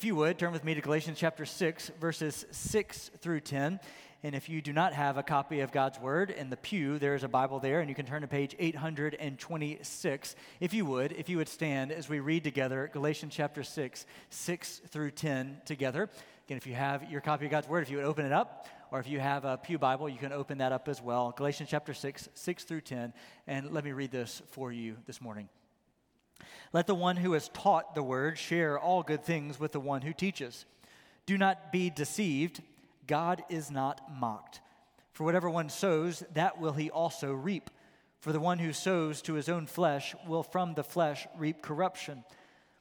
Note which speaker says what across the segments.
Speaker 1: If you would, turn with me to Galatians chapter 6, verses 6 through 10. And if you do not have a copy of God's Word in the pew, there is a Bible there, and you can turn to page 826. If you would, if you would stand as we read together Galatians chapter 6, 6 through 10 together. Again, if you have your copy of God's Word, if you would open it up, or if you have a Pew Bible, you can open that up as well. Galatians chapter 6, 6 through 10. And let me read this for you this morning. Let the one who has taught the word share all good things with the one who teaches. Do not be deceived. God is not mocked. For whatever one sows, that will he also reap. For the one who sows to his own flesh will from the flesh reap corruption.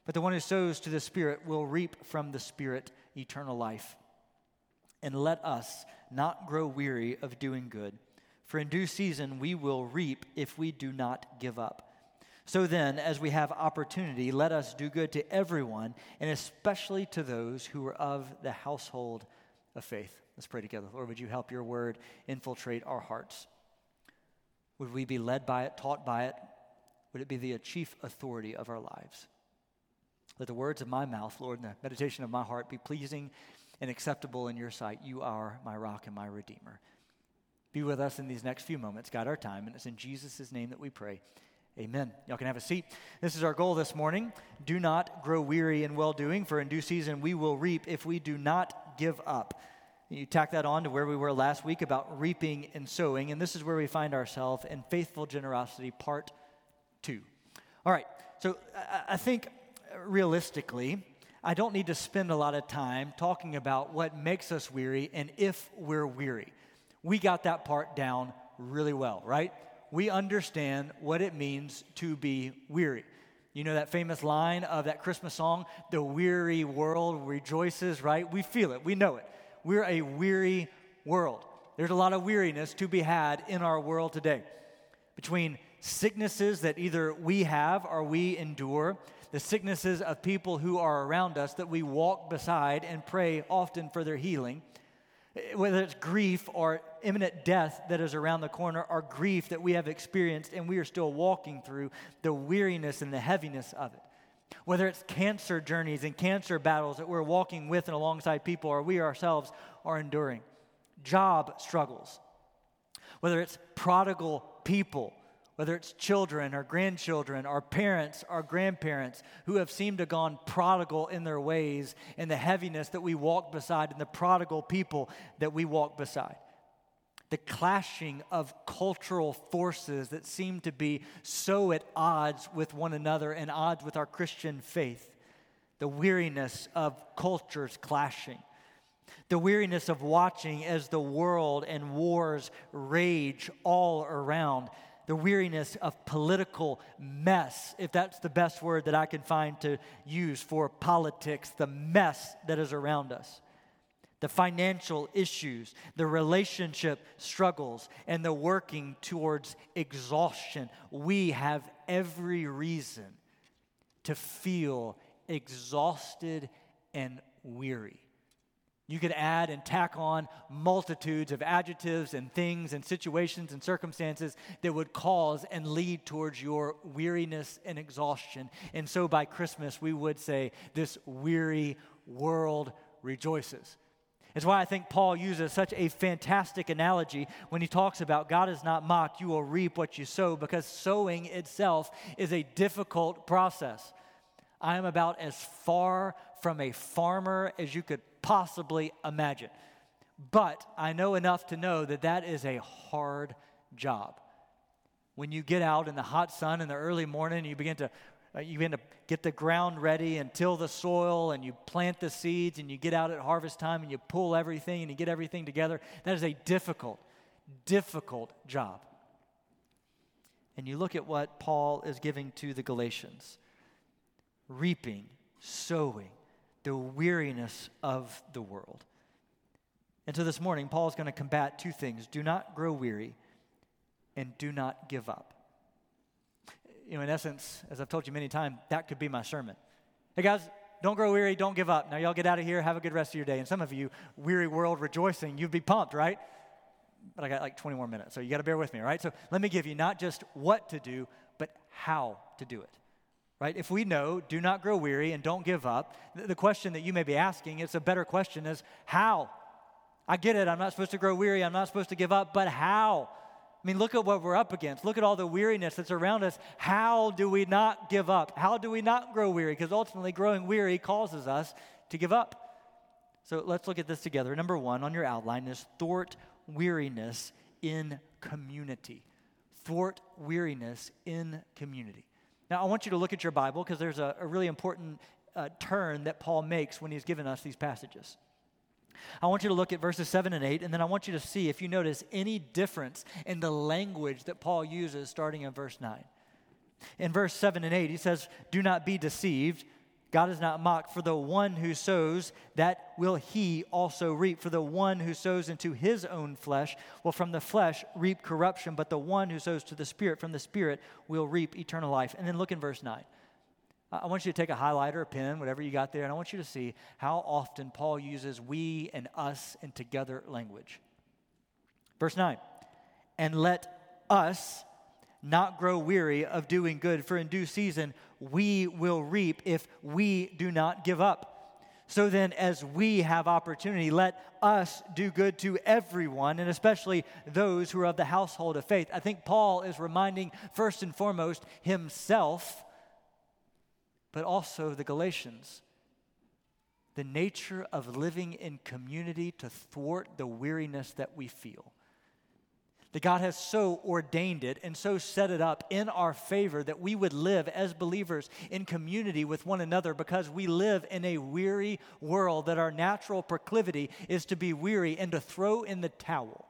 Speaker 1: But the one who sows to the Spirit will reap from the Spirit eternal life. And let us not grow weary of doing good, for in due season we will reap if we do not give up. So then, as we have opportunity, let us do good to everyone, and especially to those who are of the household of faith. Let's pray together. Lord, would you help your word infiltrate our hearts? Would we be led by it, taught by it? Would it be the chief authority of our lives? Let the words of my mouth, Lord, and the meditation of my heart be pleasing and acceptable in your sight. You are my rock and my redeemer. Be with us in these next few moments. Guide our time, and it's in Jesus' name that we pray. Amen. Y'all can have a seat. This is our goal this morning. Do not grow weary in well doing, for in due season we will reap if we do not give up. You tack that on to where we were last week about reaping and sowing, and this is where we find ourselves in faithful generosity, part two. All right, so I think realistically, I don't need to spend a lot of time talking about what makes us weary and if we're weary. We got that part down really well, right? We understand what it means to be weary. You know that famous line of that Christmas song, The Weary World Rejoices, right? We feel it, we know it. We're a weary world. There's a lot of weariness to be had in our world today. Between sicknesses that either we have or we endure, the sicknesses of people who are around us that we walk beside and pray often for their healing, whether it's grief or imminent death that is around the corner, or grief that we have experienced and we are still walking through, the weariness and the heaviness of it. Whether it's cancer journeys and cancer battles that we're walking with and alongside people, or we ourselves are enduring, job struggles, whether it's prodigal people whether it's children or grandchildren, or parents or grandparents who have seemed to gone prodigal in their ways, and the heaviness that we walk beside, and the prodigal people that we walk beside. The clashing of cultural forces that seem to be so at odds with one another and odds with our Christian faith. The weariness of cultures clashing the weariness of watching as the world and wars rage all around, the weariness of political mess, if that's the best word that I can find to use for politics, the mess that is around us, the financial issues, the relationship struggles, and the working towards exhaustion. We have every reason to feel exhausted and weary. You could add and tack on multitudes of adjectives and things and situations and circumstances that would cause and lead towards your weariness and exhaustion. And so by Christmas, we would say, This weary world rejoices. It's why I think Paul uses such a fantastic analogy when he talks about God is not mocked, you will reap what you sow, because sowing itself is a difficult process. I am about as far from a farmer as you could possibly imagine. But I know enough to know that that is a hard job. When you get out in the hot sun in the early morning, you begin to uh, you begin to get the ground ready and till the soil and you plant the seeds and you get out at harvest time and you pull everything and you get everything together. That is a difficult, difficult job. And you look at what Paul is giving to the Galatians reaping, sowing, the weariness of the world. And so this morning, Paul is going to combat two things do not grow weary and do not give up. You know, in essence, as I've told you many times, that could be my sermon. Hey guys, don't grow weary, don't give up. Now, y'all get out of here, have a good rest of your day. And some of you, weary world rejoicing, you'd be pumped, right? But I got like 20 more minutes, so you got to bear with me, all right? So let me give you not just what to do, but how to do it. Right? If we know, do not grow weary and don't give up, the question that you may be asking, it's a better question, is how? I get it, I'm not supposed to grow weary, I'm not supposed to give up, but how? I mean, look at what we're up against. Look at all the weariness that's around us. How do we not give up? How do we not grow weary? Because ultimately, growing weary causes us to give up. So let's look at this together. Number one on your outline is thwart weariness in community. Thwart weariness in community. Now, I want you to look at your Bible because there's a, a, really important uh, turn that Paul makes when he's given us these passages. I want you to look at verses 7 and 8, and then I want you to see if you notice any difference in the language that Paul uses starting in verse 9. In verse 7 and 8, he says, Do not be deceived. God is not mocked. For the one who sows, that will he also reap. For the one who sows into his own flesh will from the flesh reap corruption, but the one who sows to the Spirit from the Spirit will reap eternal life. And then look in verse 9. I want you to take a highlighter, a pen, whatever you got there, and I want you to see how often Paul uses we and us and together language. Verse 9, and let us not grow weary of doing good, for in due season we will reap if we do not give up. So then, as we have opportunity, let us do good to everyone, and especially those who are of the household of faith. I think Paul is reminding, first and foremost, himself, but also the Galatians, the nature of living in community to thwart the weariness that we feel that God has so ordained it and so set it up in our favor that we would live as believers in community with one another because we live in a weary world, that our natural proclivity is to be weary and to throw in the towel.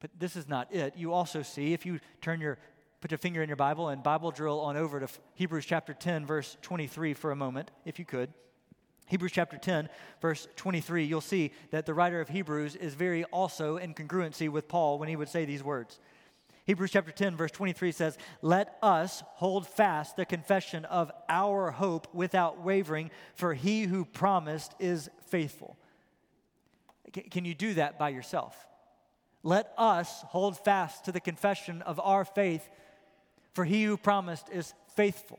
Speaker 1: But this is not it. You also see, if you turn your put your finger in your Bible and Bible drill on over to Hebrews chapter 10, verse 23 for a moment, if you could. Hebrews chapter 10, verse 23, you'll see that the writer of Hebrews is very also in congruency with Paul when he would say these words. Hebrews chapter 10, verse 23 says, Let us hold fast the confession of our hope without wavering, for he who promised is faithful. Can you do that by yourself? Let us hold fast to the confession of our faith, for he who promised is faithful.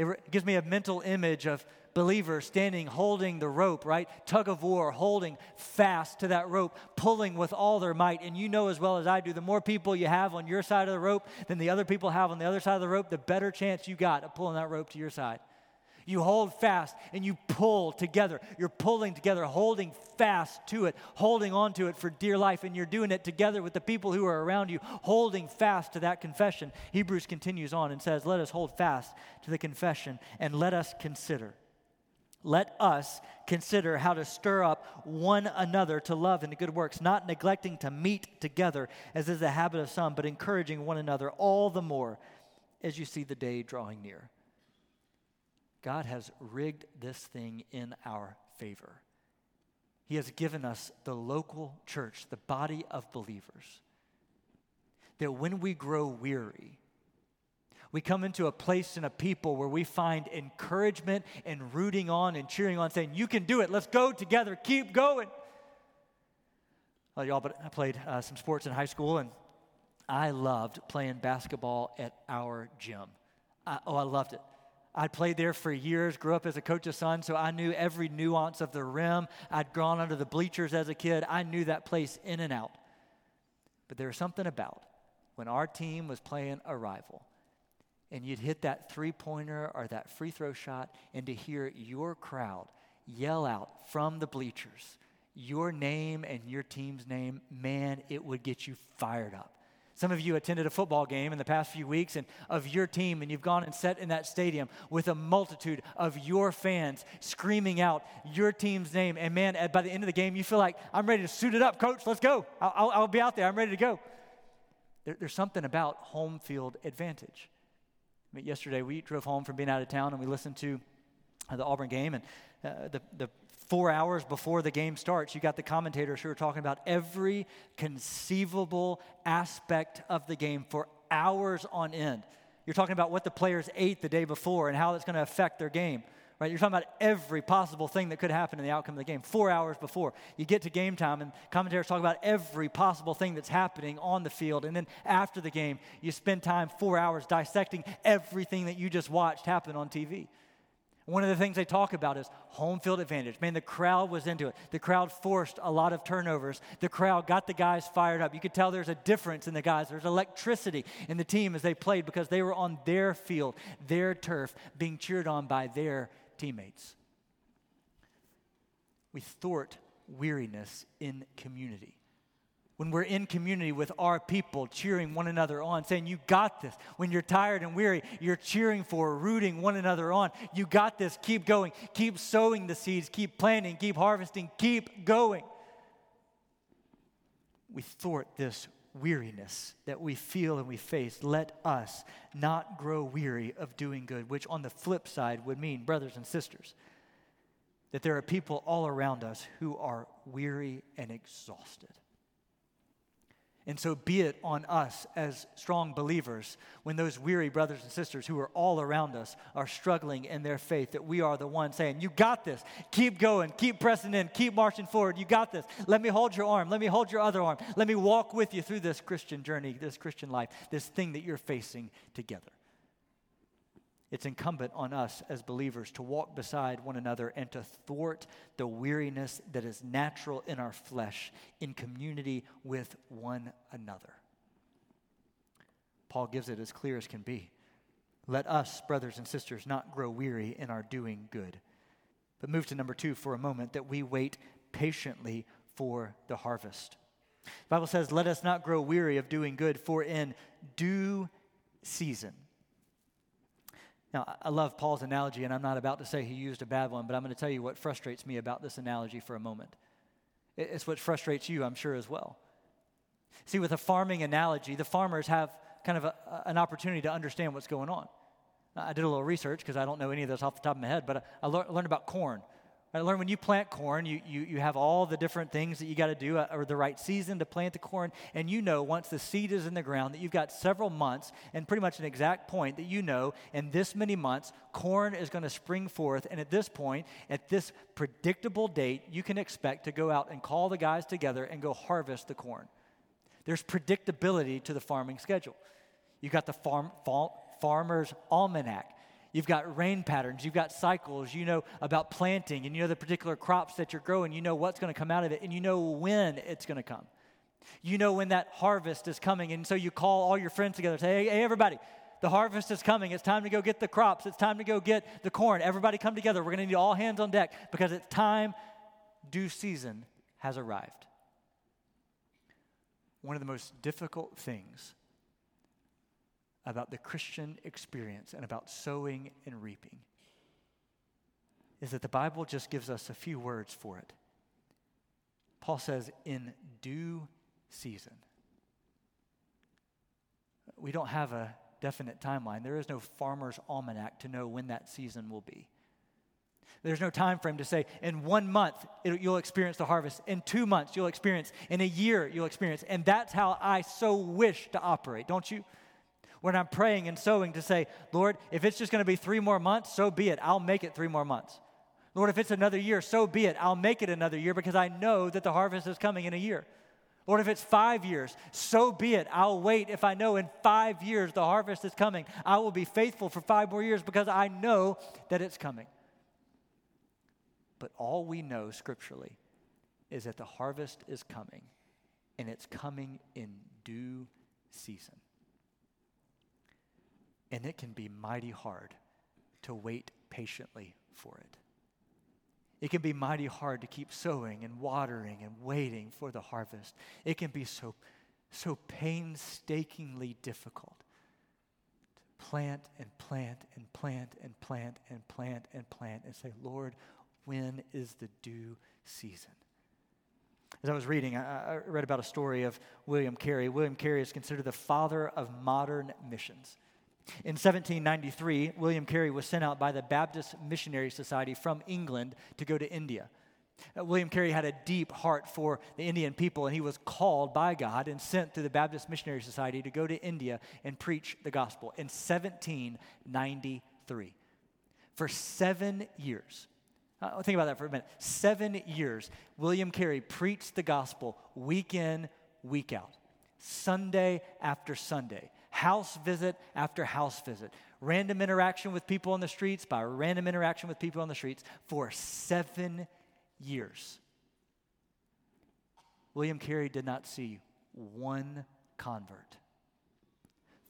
Speaker 1: It gives me a mental image of believers standing holding the rope, right? Tug of war, holding fast to that rope, pulling with all their might. And you know as well as I do, the more people you have on your side of the rope than the other people have on the other side of the rope, the better chance you got of pulling that rope to your side. You hold fast and you pull together. You're pulling together, holding fast to it, holding on to it for dear life, and you're doing it together with the people who are around you, holding fast to that confession. Hebrews continues on and says, Let us hold fast to the confession and let us consider let us consider how to stir up one another to love and to good works, not neglecting to meet together, as is the habit of some, but encouraging one another all the more as you see the day drawing near. God has rigged this thing in our favor. He has given us the local church, the body of believers, that when we grow weary, we come into a place and a people where we find encouragement and rooting on and cheering on, saying, You can do it. Let's go together. Keep going. Well, y'all, but I played uh, some sports in high school, and I loved playing basketball at our gym. I, oh, I loved it. I'd played there for years, grew up as a coach's son, so I knew every nuance of the rim. I'd gone under the bleachers as a kid. I knew that place in and out. But there was something about when our team was playing a rival and you'd hit that three pointer or that free throw shot, and to hear your crowd yell out from the bleachers your name and your team's name, man, it would get you fired up. Some of you attended a football game in the past few weeks and of your team, and you've gone and sat in that stadium with a multitude of your fans screaming out your team's name. And man, by the end of the game, you feel like, I'm ready to suit it up, coach, let's go. I'll, I'll, I'll be out there, I'm ready to go. There, there's something about home field advantage yesterday we drove home from being out of town and we listened to uh, the Auburn game and uh, the, the four hours before the game starts, you got the commentators who are talking about every conceivable aspect of the game for hours on end. You're talking about what the players ate the day before and how that's going to affect their game. right? You're talking about every possible thing that could happen in the outcome of the game. Four hours before you get to game time, and commentators talk about every possible thing that's happening on the field. And then after the game, you spend time four hours dissecting everything that you just watched happen on TV. One of the things they talk about is home field advantage. Man, the crowd was into it. The crowd forced a lot of turnovers. The crowd got the guys fired up. You could tell there's a difference in the guys. There's electricity in the team as they played because they were on their field, their turf, being cheered on by their teammates. We thwart weariness in community. When we're in community with our people, cheering one another on, saying, You got this. When you're tired and weary, you're cheering for, rooting one another on. You got this. Keep going. Keep sowing the seeds. Keep planting. Keep harvesting. Keep going. We thwart this weariness that we feel and we face, let us not grow weary of doing good, which on the flip side would mean, brothers and sisters, that there are people all around us who are weary and exhausted. And so be it on us as strong believers when those weary brothers and sisters who are all around us are struggling in their faith that we are the ones saying, You got this. Keep going. Keep pressing in. Keep marching forward. You got this. Let me hold your arm. Let me hold your other arm. Let me walk with you through this Christian journey, this Christian life, this thing that you're facing together. It's incumbent on us as believers to walk beside one another and to thwart the weariness that is natural in our flesh in community with one another. Paul gives it as clear as can be. Let us, brothers and sisters, not grow weary in our doing good. But move to number two for a moment that we wait patiently for the harvest. The Bible says, Let us not grow weary of doing good, for in due season now, I love Paul's analogy, and I'm not about to say he used a bad one, but I'm going to tell you what frustrates me about this analogy for a moment. It's what frustrates you, I'm sure, as well. See, with a farming analogy, the farmers have kind of a, an opportunity to understand what's going on. I did a little research because I don't know any of this off the top of my head, but I, I learned about corn. I learned when you plant corn, you, you, you have all the different things that you got to do, uh, or the right season to plant the corn. And you know, once the seed is in the ground, that you've got several months and pretty much an exact point that you know in this many months, corn is going to spring forth. And at this point, at this predictable date, you can expect to go out and call the guys together and go harvest the corn. There's predictability to the farming schedule. You've got the farm, farmer's almanac. You've got rain patterns, you've got cycles, you know about planting, and you know the particular crops that you're growing, you know what's going to come out of it, and you know when it's going to come. You know when that harvest is coming, and so you call all your friends together, say, hey, hey, everybody, the harvest is coming. It's time to go get the crops. It's time to go get the corn. Everybody come together. We're going to need all hands on deck because it's time, due season has arrived. One of the most difficult things about the Christian experience and about sowing and reaping is that the Bible just gives us a few words for it. Paul says, in due season. We don't have a definite timeline. There is no farmer's almanac to know when that season will be. There's no time frame to say, in one month you'll experience the harvest, in two months you'll experience, in a year you'll experience. And that's how I so wish to operate, don't you? When I'm praying and sowing to say, Lord, if it's just going to be three more months, so be it. I'll make it three more months. Lord, if it's another year, so be it. I'll make it another year because I know that the harvest is coming in a year. Lord, if it's five years, so be it. I'll wait if I know in five years the harvest is coming. I will be faithful for five more years because I know that it's coming. But all we know scripturally is that the harvest is coming, and it's coming in due season. And it can be mighty hard to wait patiently for it. It can be mighty hard to keep sowing and watering and waiting for the harvest. It can be so, so painstakingly difficult to plant and plant and plant and plant and plant and plant and say, Lord, when is the due season? As I was reading, I, I read about a story of William Carey. William Carey is considered the father of modern missions. In 1793, William Carey was sent out by the Baptist Missionary Society from England to go to India. Uh, William Carey had a deep heart for the Indian people, and he was called by God and sent to the Baptist Missionary Society to go to India and preach the gospel in 1793. For seven years. Uh, think about that for a minute. Seven years, William Carey preached the gospel week in, week out, Sunday after Sunday, house visit after house visit, random interaction with people on the streets by random interaction with people on the streets for seven years. William Carey did not see one convert.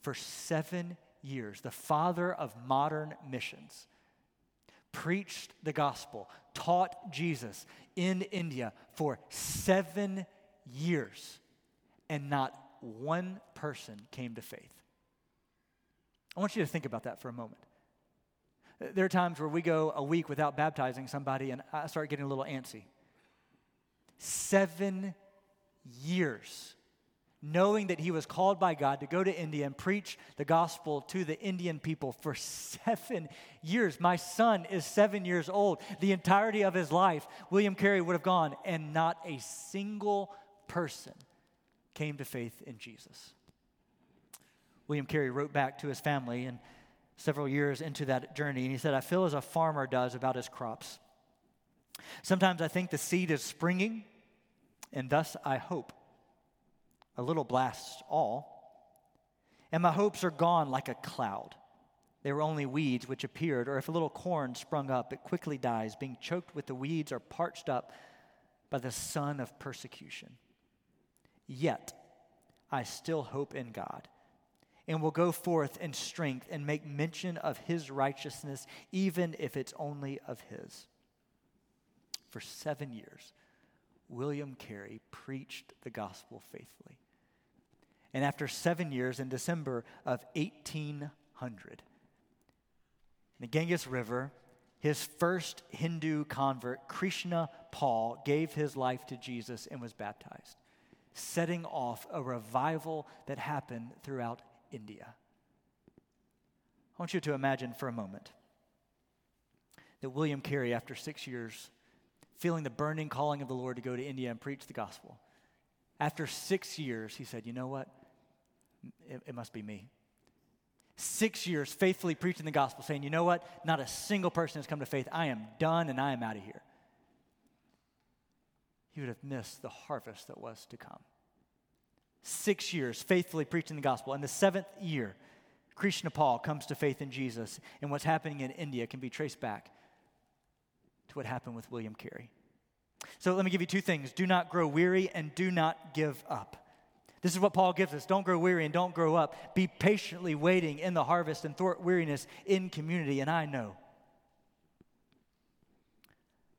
Speaker 1: For seven years, the father of modern missions preached the gospel, taught Jesus in India for seven years, and not one person came to faith. I want you to think about that for a moment. There are times where we go a week without baptizing somebody, and I start getting a little antsy. Seven years knowing that he was called by God to go to India and preach the gospel to the Indian people for seven years. My son is seven years old. The entirety of his life, William Carey would have gone, and not a single person came to faith in Jesus. William Carey wrote back to his family and several years into that journey, and he said, I feel as a farmer does about his crops. Sometimes I think the seed is springing, and thus I hope a little blasts all. And my hopes are gone like a cloud. They were only weeds which appeared, or if a little corn sprung up, it quickly dies, being choked with the weeds or parched up by the sun of persecution. Yet I still hope in God and will go forth in strength and make mention of his righteousness, even if it's only of his. For seven years, William Carey preached the gospel faithfully. And after seven years, in December of 1800, the Ganges River, his first Hindu convert, Krishna Paul, gave his life to Jesus and was baptized, setting off a revival that happened throughout India. I want you to imagine for a moment that William Carey, after six years, feeling the burning calling of the Lord to go to India and preach the gospel, after six years, he said, You know what? It, it must be me. Six years faithfully preaching the gospel, saying, You know what? Not a single person has come to faith. I am done and I am out of here. He would have missed the harvest that was to come. Six years faithfully preaching the gospel. In the seventh year, Krishna Paul comes to faith in Jesus, and what's happening in India can be traced back to what happened with William Carey. So let me give you two things do not grow weary and do not give up. This is what Paul gives us. Don't grow weary and don't grow up. Be patiently waiting in the harvest and thwart weariness in community. And I know,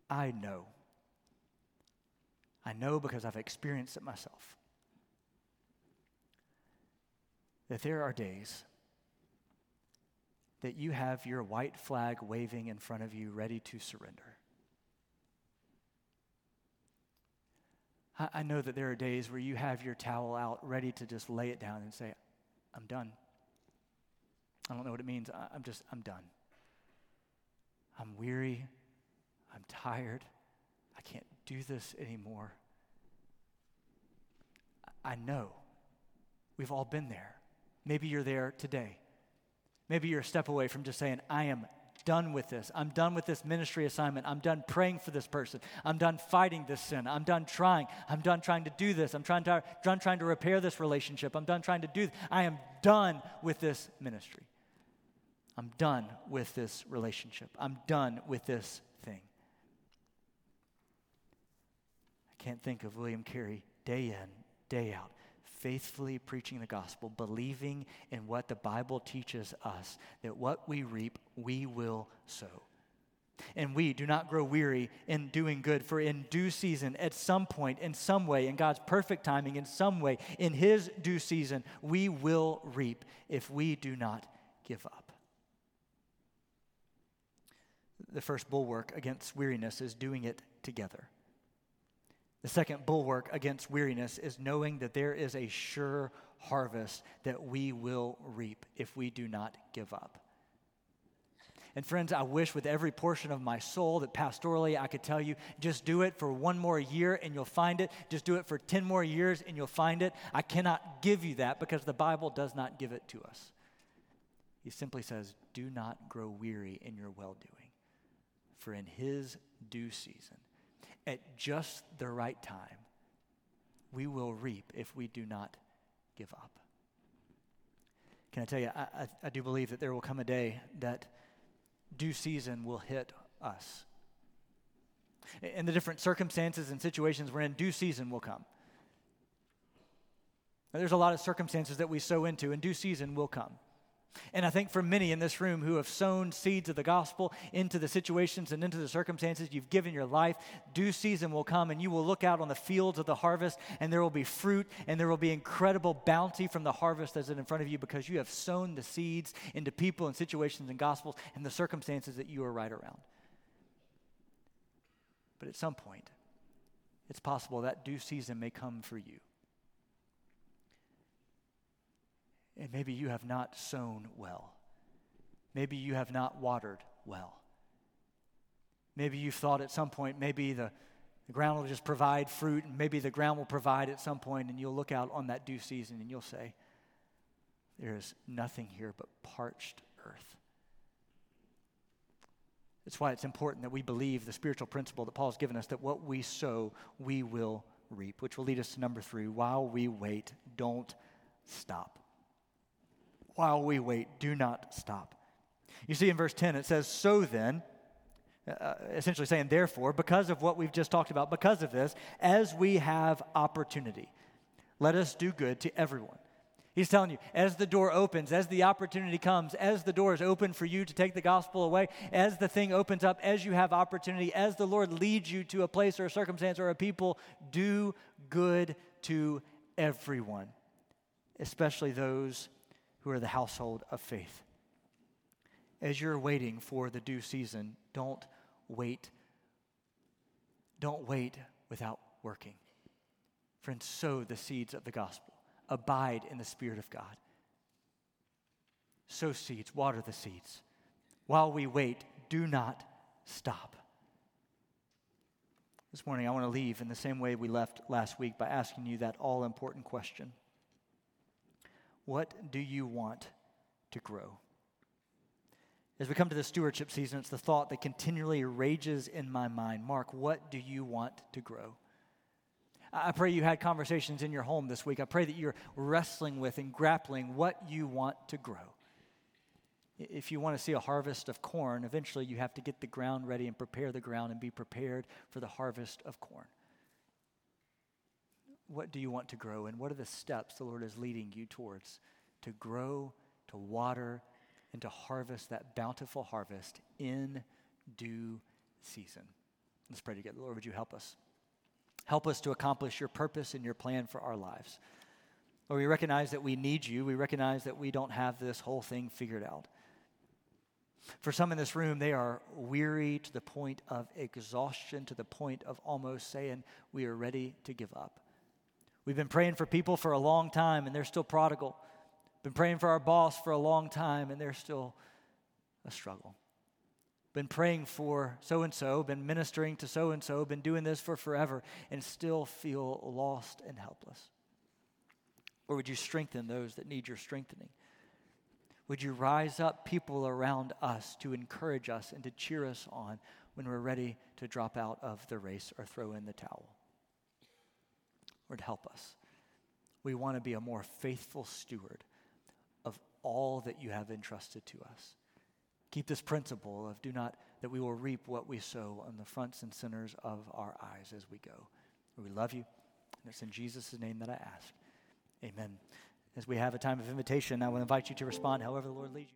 Speaker 1: I know, I know because I've experienced it myself, that there are days that you have your white flag waving in front of you, ready to surrender. I know that there are days where you have your towel out ready to just lay it down and say, I'm done. I don't know what it means. I'm just, I'm done. I'm weary. I'm tired. I can't do this anymore. I know. We've all been there. Maybe you're there today. Maybe you're a step away from just saying, I am done with this. I'm done with this ministry assignment. I'm done praying for this person. I'm done fighting this sin. I'm done trying. I'm done trying to do this. I'm trying to, done trying to repair this relationship. I'm done trying to do. I am done with this ministry. I'm done with this relationship. I'm done with this thing. I can't think of William Carey day in, day out, faithfully preaching the gospel, believing in what the Bible teaches us that what we reap, we will sow. And we do not grow weary in doing good, for in due season, at some point, in some way, in God's perfect timing, in some way, in His due season, we will reap if we do not give up. The first bulwark against weariness is doing it together. The second bulwark against weariness is knowing that there is a sure harvest that we will reap if we do not give up. And friends, I wish with every portion of my soul that pastorally I could tell you, just do it for one more year and you'll find it. Just do it for 10 more years and you'll find it. I cannot give you that because the Bible does not give it to us. He simply says, do not grow weary in your well doing. For in his due season, at just the right time, we will reap if we do not give up. Can I tell you, I, I, I do believe that there will come a day that due season will hit us. In the different circumstances and situations we're in, due season will come. Now, there's a lot of circumstances that we sow into, and due season will come. And I think for many in this room who have sown seeds of the gospel into the situations and into the circumstances you've given your life, due season will come and you will look out on the fields of the harvest and there will be fruit and there will be incredible bounty from the harvest that's in front of you because you have sown the seeds into people and situations and gospels and the circumstances that you are right around. But at some point, it's possible that due season may come for you. And maybe you have not sown well. Maybe you have not watered well. Maybe you've thought at some point, maybe the, the ground will just provide fruit, and maybe the ground will provide at some point, and you'll look out on that due season and you'll say, There is nothing here but parched earth. That's why it's important that we believe the spiritual principle that Paul's given us that what we sow, we will reap, which will lead us to number three. While we wait, don't stop while we wait. Do not stop. You see in verse 10, it says, So then, uh, essentially saying, therefore, because of what we've just talked about, because of this, as we have opportunity, let us do good to everyone. He's telling you, as the door opens, as the opportunity comes, as the door is open for you to take the gospel away, as the thing opens up, as you have opportunity, as the Lord leads you to a place or a circumstance or a people, do good to everyone, especially those who are the household of faith. As you're waiting for the due season, don't wait. Don't wait without working. Friends, sow the seeds of the gospel. Abide in the Spirit of God. Sow seeds, water the seeds. While we wait, do not stop. This morning, I want to leave in the same way we left last week by asking you that all important question what do you want to grow? As we come to the stewardship season, it's the thought that continually rages in my mind Mark, what do you want to grow? I pray you had conversations in your home this week. I pray that you're wrestling with and grappling what you want to grow. If you want to see a harvest of corn, eventually you have to get the ground ready and prepare the ground and be prepared for the harvest of corn what do you want to grow and what are the steps the Lord is leading you towards to grow, to water, and to harvest that bountiful harvest in due season. Let's pray together. Lord, would you help us? Help us to accomplish your purpose and your plan for our lives. Lord, we recognize that we need you. We recognize that we don't have this whole thing figured out. For some in this room, they are weary to the point of exhaustion, to the point of almost saying, We are ready to give up. We've been praying for people for a long time and they're still prodigal. Been praying for our boss for a long time and they're still a struggle. Been praying for so and so, been ministering to so and so, been doing this for forever and still feel lost and helpless. Or would you strengthen those that need your strengthening? Would you rise up people around us to encourage us and to cheer us on when we're ready to drop out of the race or throw in the towel? Lord, help us. We want to be a more faithful steward of all that you have entrusted to us. Keep this principle of do not, that we will reap what we sow on the fronts and centers of our eyes as we go. We love you. And it's in Jesus' name that I ask. Amen. As we have a time of invitation, I will invite you to respond however the Lord leads you.